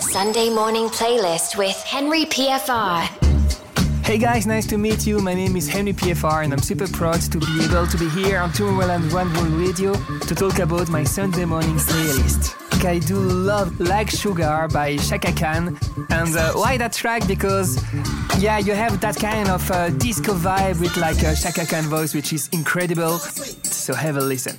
Sunday morning playlist with Henri PFR. Hey guys, nice to meet you. My name is Henri PFR and I'm super proud to be able to be here on Tomorrowland One World Radio to talk about my Sunday morning playlist. I do love Like Sugar by Chaka Khan. And uh, why that track? Because, yeah, you have that kind of uh, disco vibe with like a Chaka Khan voice, which is incredible. So have a listen.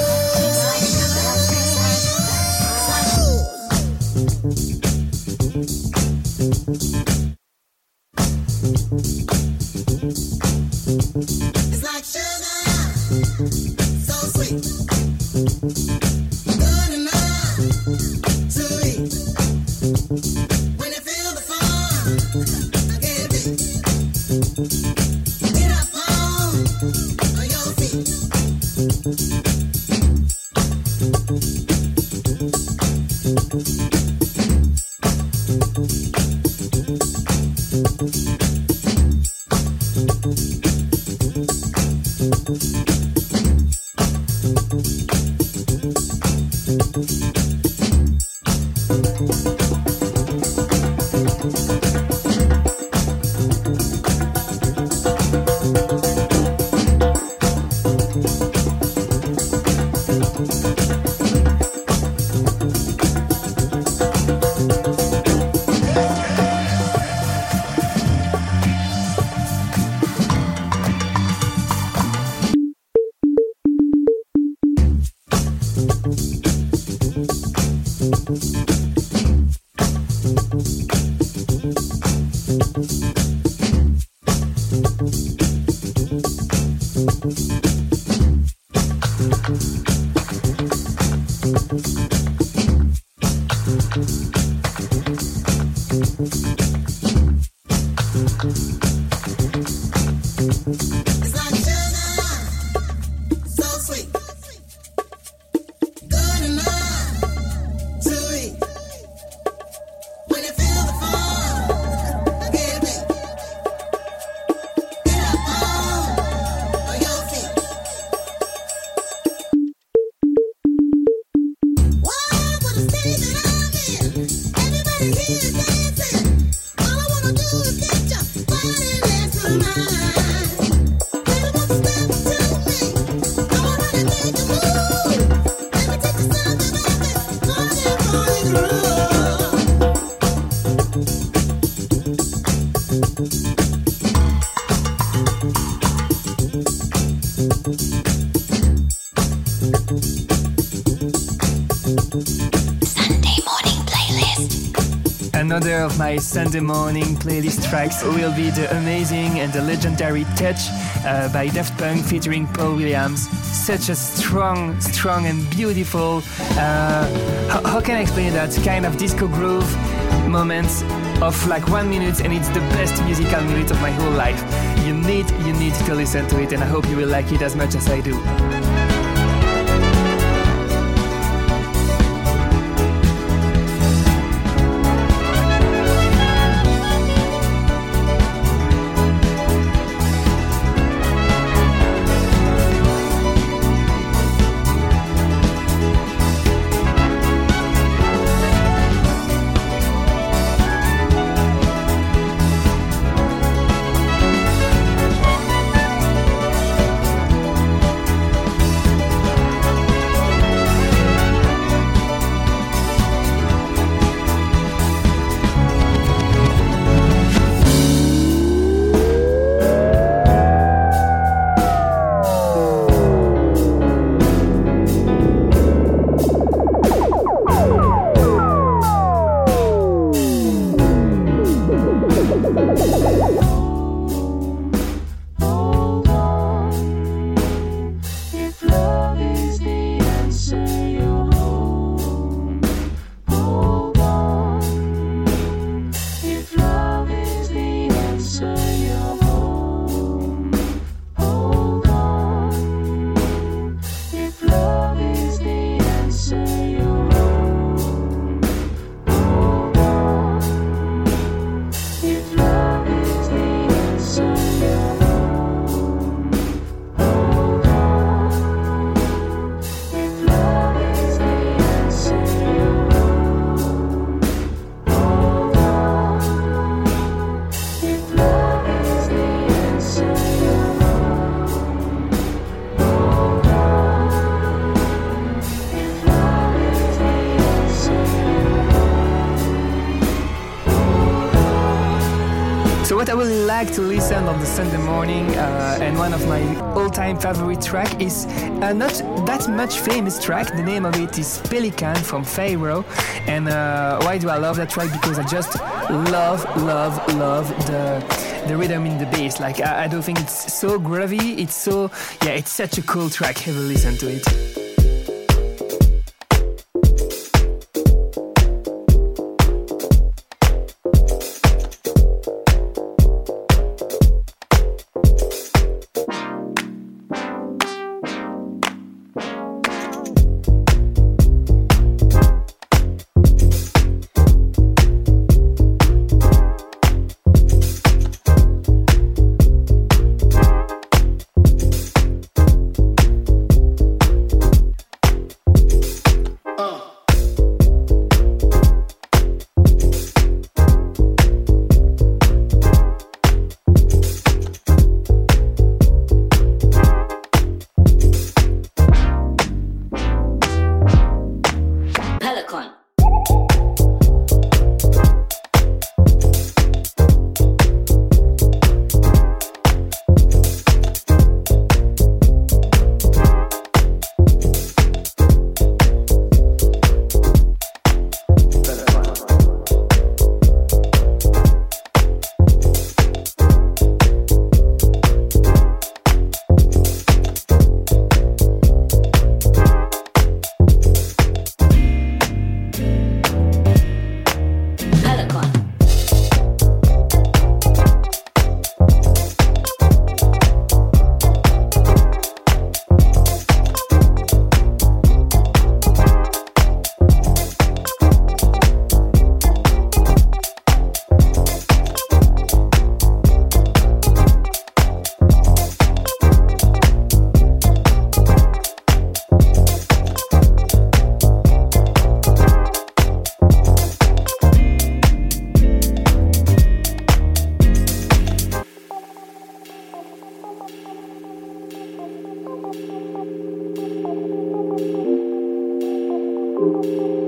my Sunday morning playlist tracks will be the amazing and the legendary Touch uh, by Daft Punk featuring Paul Williams. Such a strong, strong and beautiful, uh, how, how can I explain that? Kind of disco groove moments of like one minute and it's the best musical minute of my whole life. You need, you need to listen to it and I hope you will like it as much as I do. Like to listen on the Sunday morning, uh, and one of my all-time favorite track is uh, not that much famous track. The name of it is Pelican from Pharaoh. And uh, why do I love that track? Because I just love, love, love the the rhythm in the bass. Like I, I don't think it's so groovy. It's so yeah, it's such a cool track. Have a listen to it. Música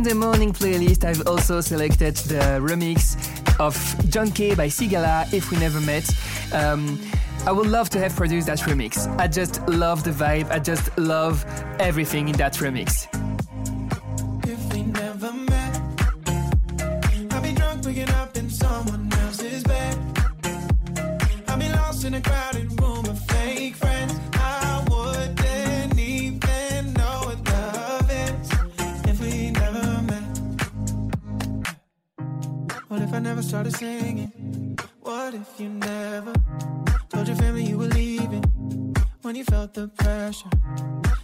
playlist, I've also selected the remix of John K by Sigala, If We Never Met. Um, I would love to have produced that remix. I just love the vibe, I just love everything in that remix. Singing? What if you never told your family you were leaving when you felt the pressure?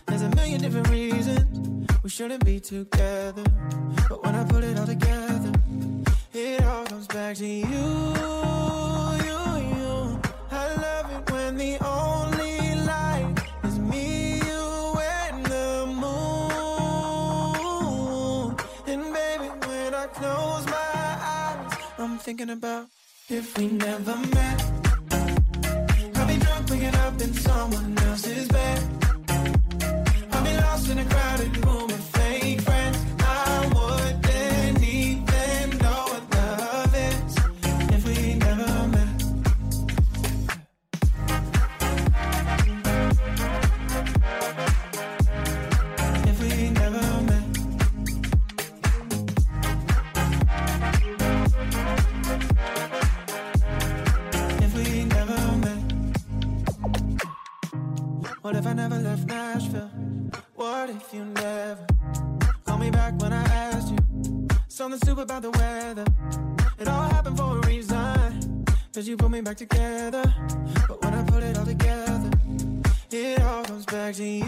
There's a million different reasons we shouldn't be together. But when I put it all together, it all comes back to you, you, thinking about if we never met? back together. But when I put it all together, it all comes back to you,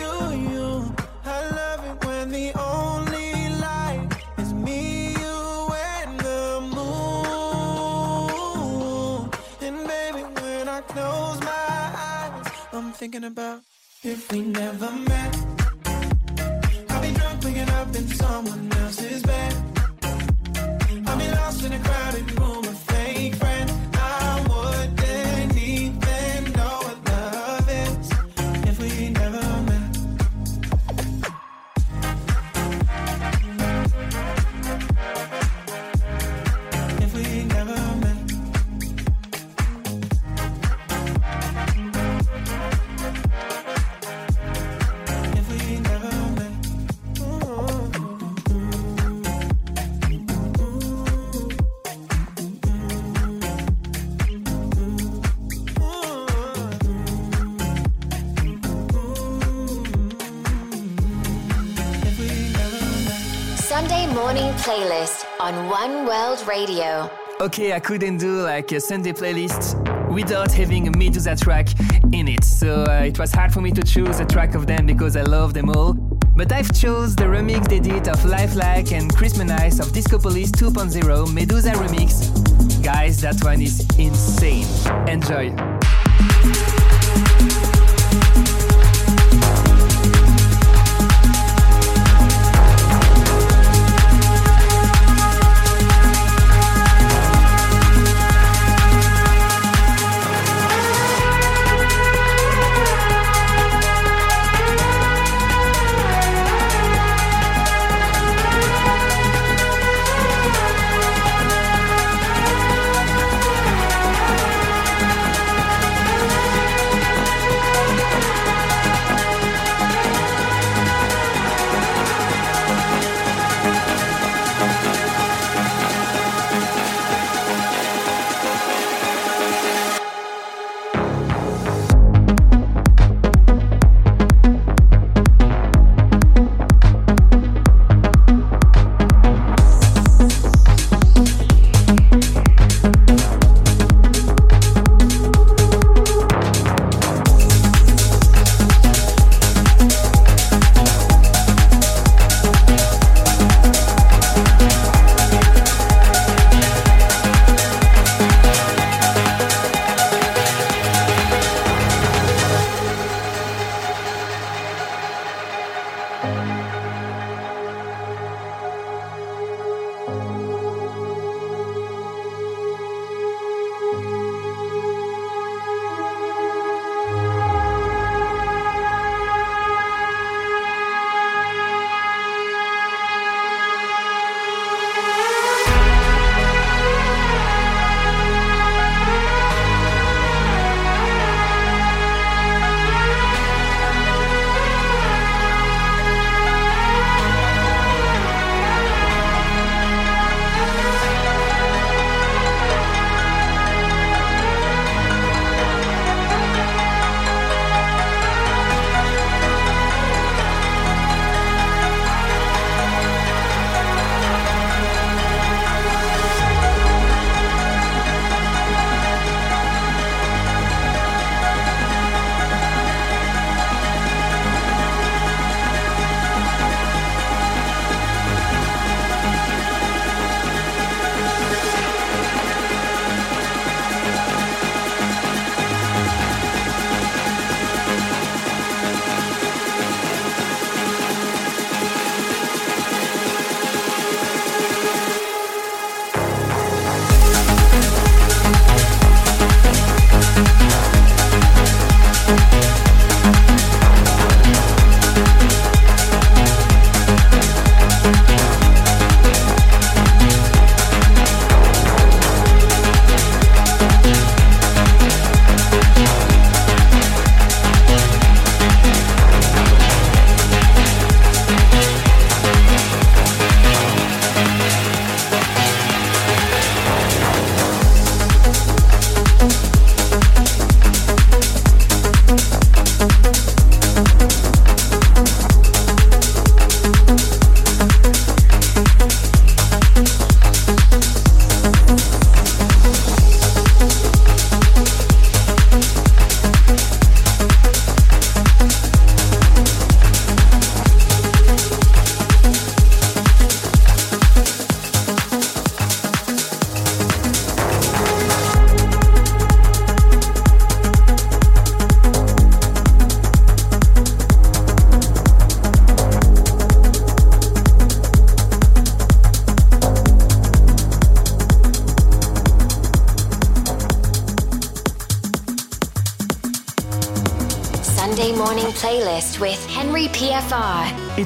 you, you. I love it when the only light is me, you, and the moon. And baby, when I close my eyes, I'm thinking about if we never met. I'll be drunk, waking up in someone else's bed. I'll be lost in a crowded room morning playlist on One World Radio. Okay, I couldn't do like a Sunday playlist without having a Medusa track in it. So uh, it was hard for me to choose a track of them because I love them all. But I've chose the remix they did of Lifelike and Kris Menace of Disco Police 2.0 Medusa remix. Guys, that one is insane. Enjoy.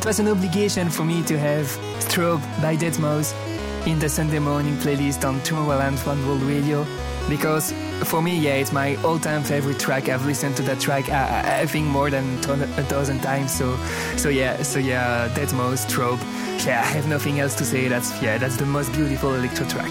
Was an obligation for me to have Strobe by Deadmau5 in the Sunday morning playlist on Tomorrowland One World Radio because for me, yeah, it's my all-time favorite track. I've listened to that track, I, I think, more than a dozen times. So, so yeah, so yeah, Deadmau5 Strobe. Yeah, I have nothing else to say. That's yeah, that's the most beautiful electro track.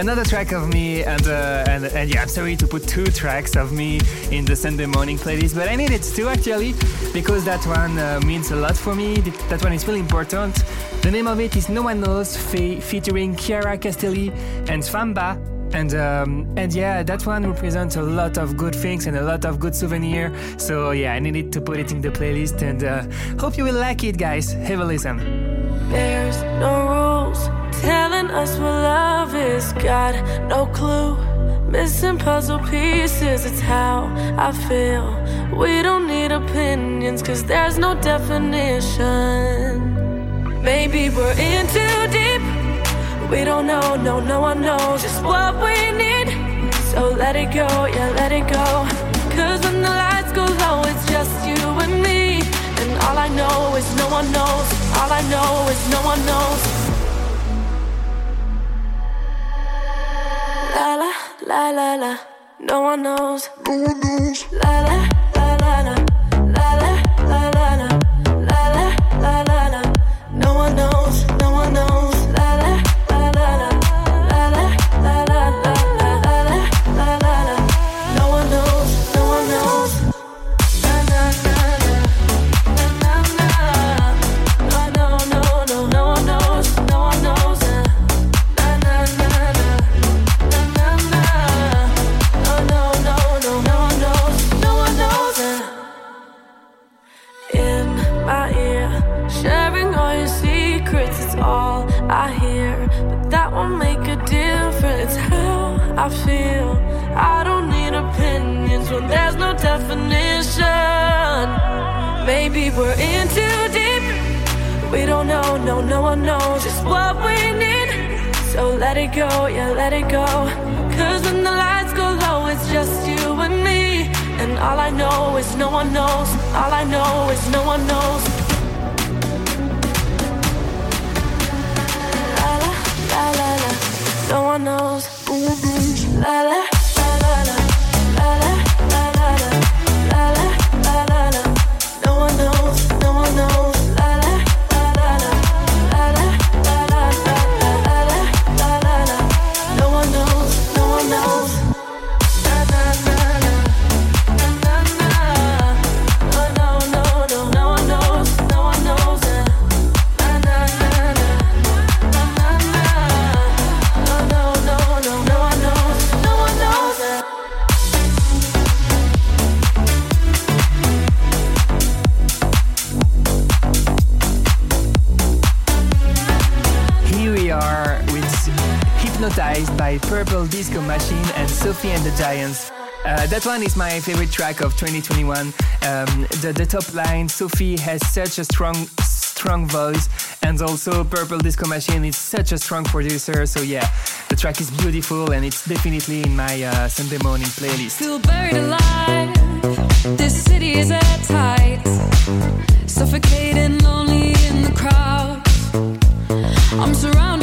Another track of me, and, uh, and and yeah, I'm sorry to put two tracks of me in the Sunday morning playlist, but I needed two actually because that one uh, means a lot for me. That one is really important. The name of it is No One Knows, fe- featuring Chiara Castelli and Famba. And um, and yeah, that one represents a lot of good things and a lot of good souvenir. So yeah, I needed to put it in the playlist, and uh, hope you will like it, guys. Have a listen. There's no rules telling us what love is. Got no clue. Missing puzzle pieces, it's how I feel. We don't need opinions, cause there's no definition. Maybe we're in too deep. We don't know, no, no one knows just what we need. So let it go, yeah, let it go. Cause when the lights go low, it's just you and me. And all I know is no one knows. All I know is no one knows. La la la la la. No one knows. No one knows. La la la la la. Higher, but that won't make a difference. How I feel, I don't need opinions when there's no definition. Maybe we're in too deep. We don't know, no, no one knows just what we need. So let it go, yeah, let it go. Cause when the lights go low, it's just you and me. And all I know is no one knows. All I know is no one knows. No one knows. La la. Purple Disco Machine and Sophie and the Giants. Uh, that one is my favorite track of 2021. Um, the, the top line, Sophie has such a strong, strong voice, and also Purple Disco Machine is such a strong producer. So yeah, the track is beautiful, and it's definitely in my uh, Sunday morning playlist. Feel buried alive. This city is airtight, suffocating, lonely in the crowd. I'm surrounded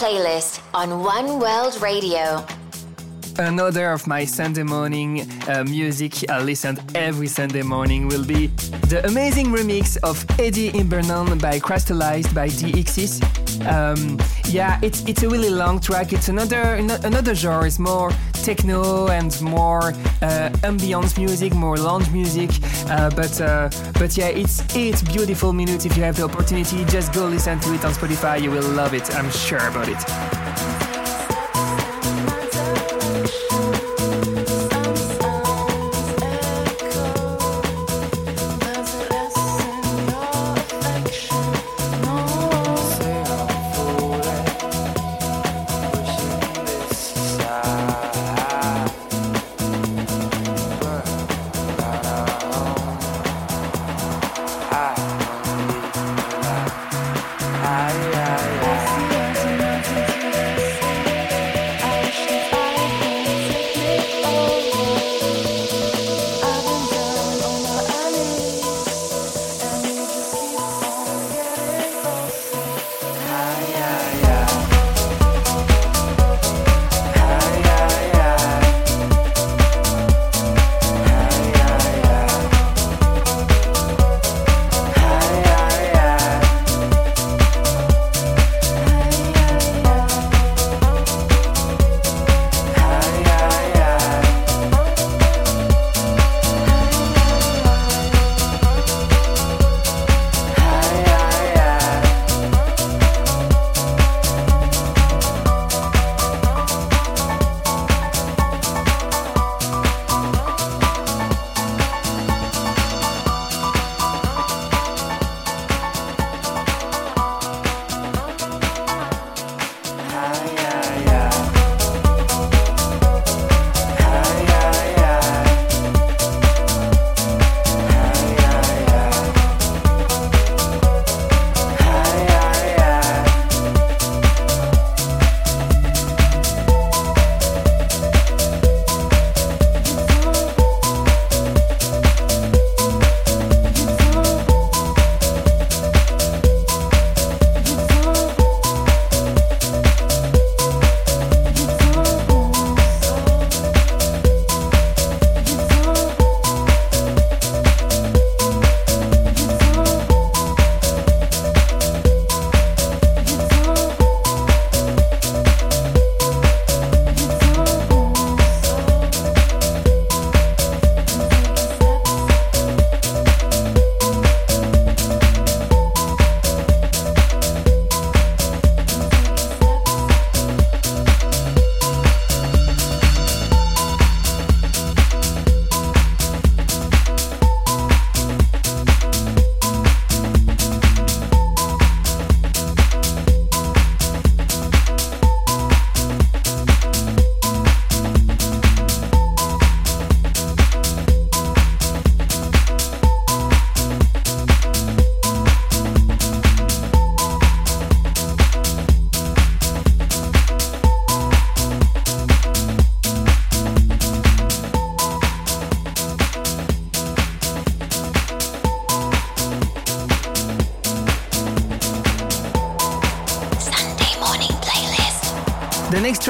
playlist on One World Radio. another of my Sunday morning uh, music I listen every Sunday morning will be the amazing remix of Eddie Imbernon by Crystallized by DXs. Um, yeah, it's it's a really long track. It's another another genre. It's more techno and more uh, ambience music, more lounge music. Uh, but uh, but yeah, it's eight beautiful minutes. If you have the opportunity, just go listen to it on Spotify. You will love it. I'm sure about it.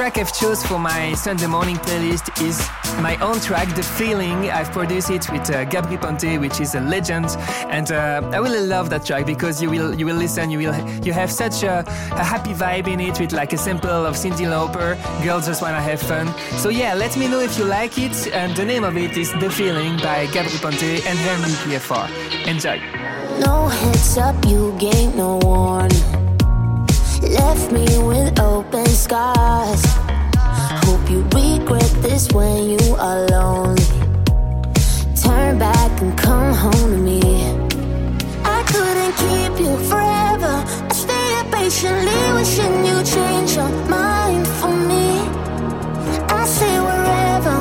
Track I've chose for my Sunday morning playlist is my own track, The Feeling. I've produced it with uh, Gabri Ponte, which is a legend, and uh, I really love that track because you will you will listen, you will you have such a, a happy vibe in it with like a sample of Cyndi Lauper. Girls just wanna have fun. So yeah, let me know if you like it, and the name of it is The Feeling by Gabri Ponte and Henri PFR. Enjoy. No heads up, you gave no warning. Left me with open scars. Hope you regret this when you are lonely. Turn back and come home to me. I couldn't keep you forever. I stayed patiently wishing you change your mind for me. I say wherever,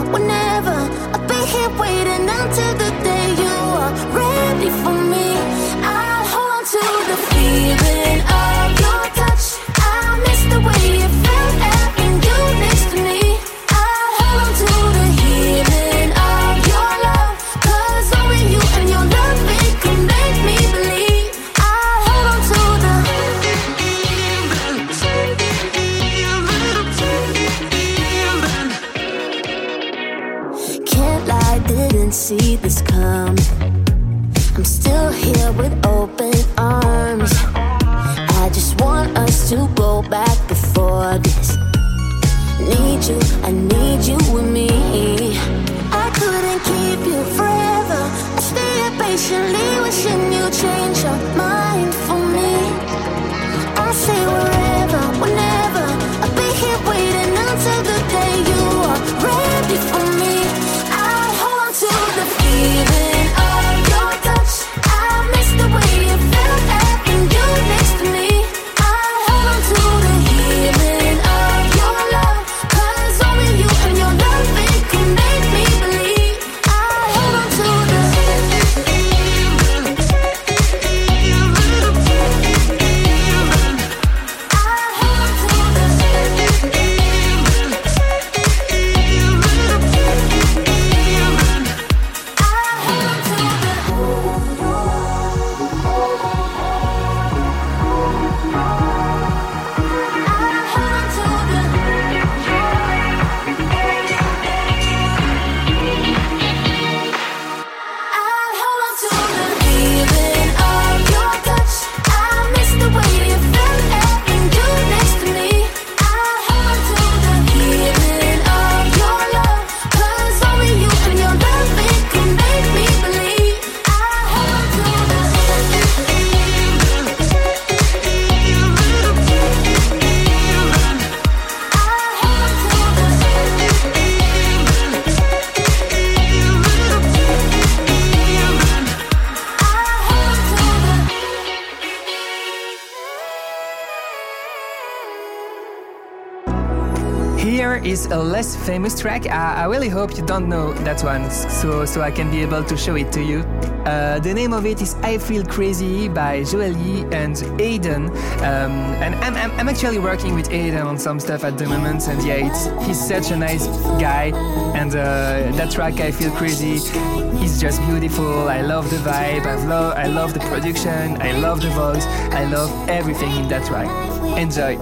less famous track. I, I, really hope you don't know that one, so so I can be able to show it to you. Uh, the name of it is "I Feel Crazy" by Joel Yee and Aiden. Um, and I'm, I'm, I'm, actually working with Aiden on some stuff at the moment, and yeah, he's such a nice guy. And uh, that track "I Feel Crazy" is just beautiful. I love the vibe. I love I love the production. I love the voice. I love everything in that track. Enjoy.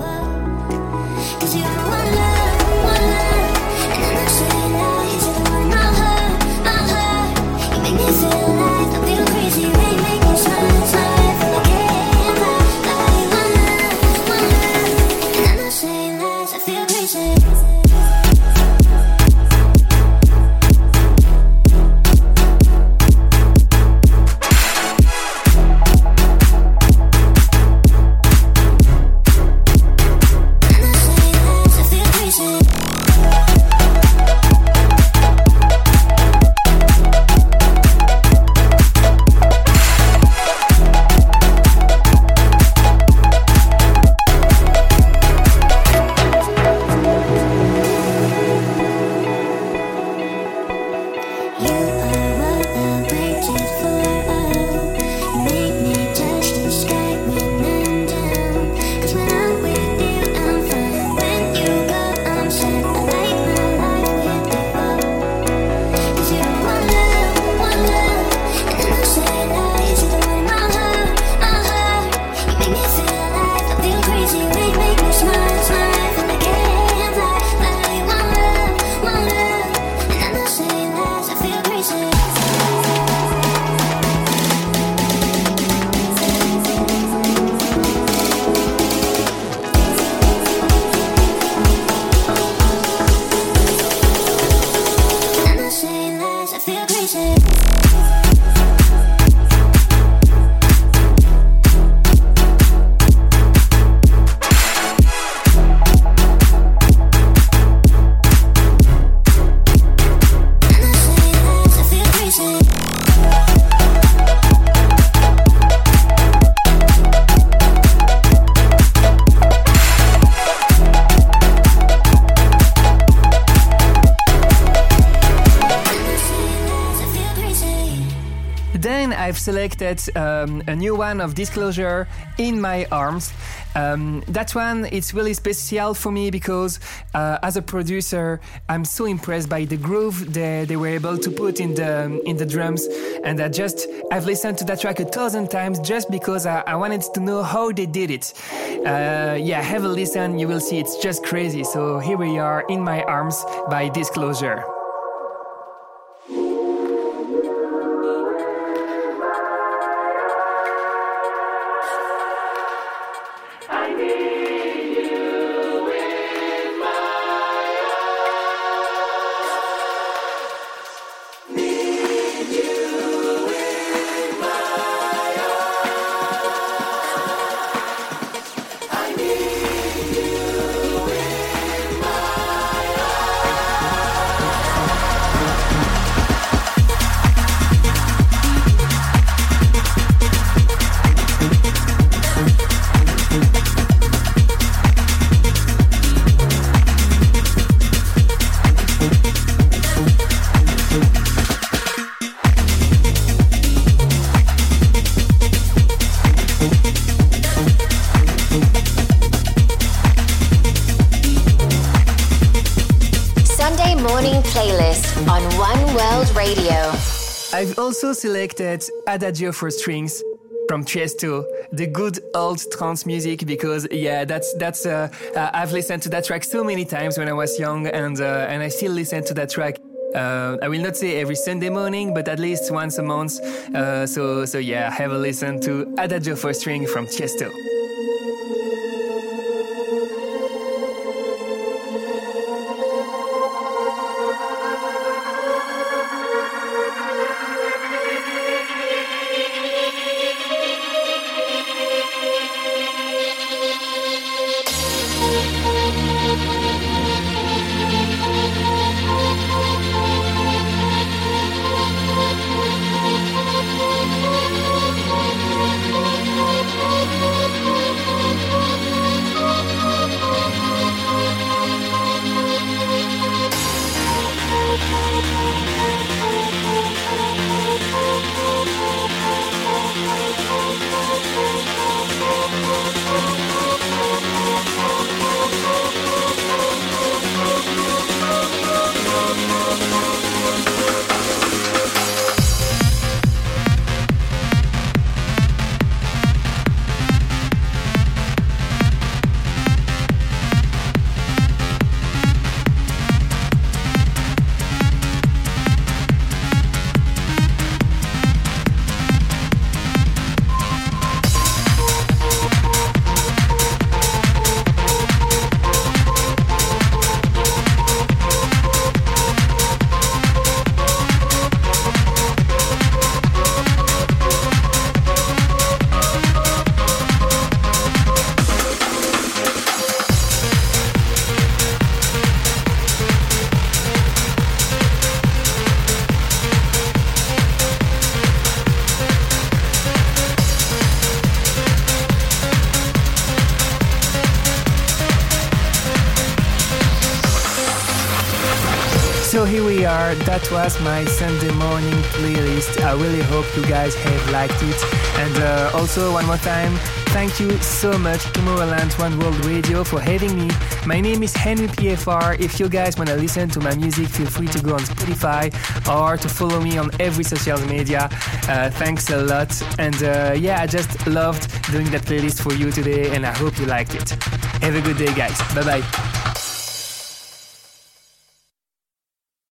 Selected um, a new one of Disclosure in my arms. Um, that one it's really special for me because uh, as a producer I'm so impressed by the groove they, they were able to put in the in the drums. And I just I've listened to that track a thousand times just because I, I wanted to know how they did it. Uh, yeah have a listen you will see it's just crazy. So here we are in my arms by Disclosure also selected Adagio for Strings from Tiesto, the good old trance music because yeah, that's that's uh, uh, I've listened to that track so many times when I was young and uh, and I still listen to that track. Uh, I will not say every Sunday morning, but at least once a month. Uh, so so yeah, have a listen to Adagio for String from Tiesto. That was my Sunday morning playlist. I really hope you guys have liked it. And uh, also, one more time, thank you so much, Tomorrowland One World Radio, for having me. My name is Henri PFR. If you guys want to listen to my music, feel free to go on Spotify or to follow me on every social media. Uh, thanks a lot. And uh, yeah, I just loved doing that playlist for you today, and I hope you liked it. Have a good day, guys. Bye bye.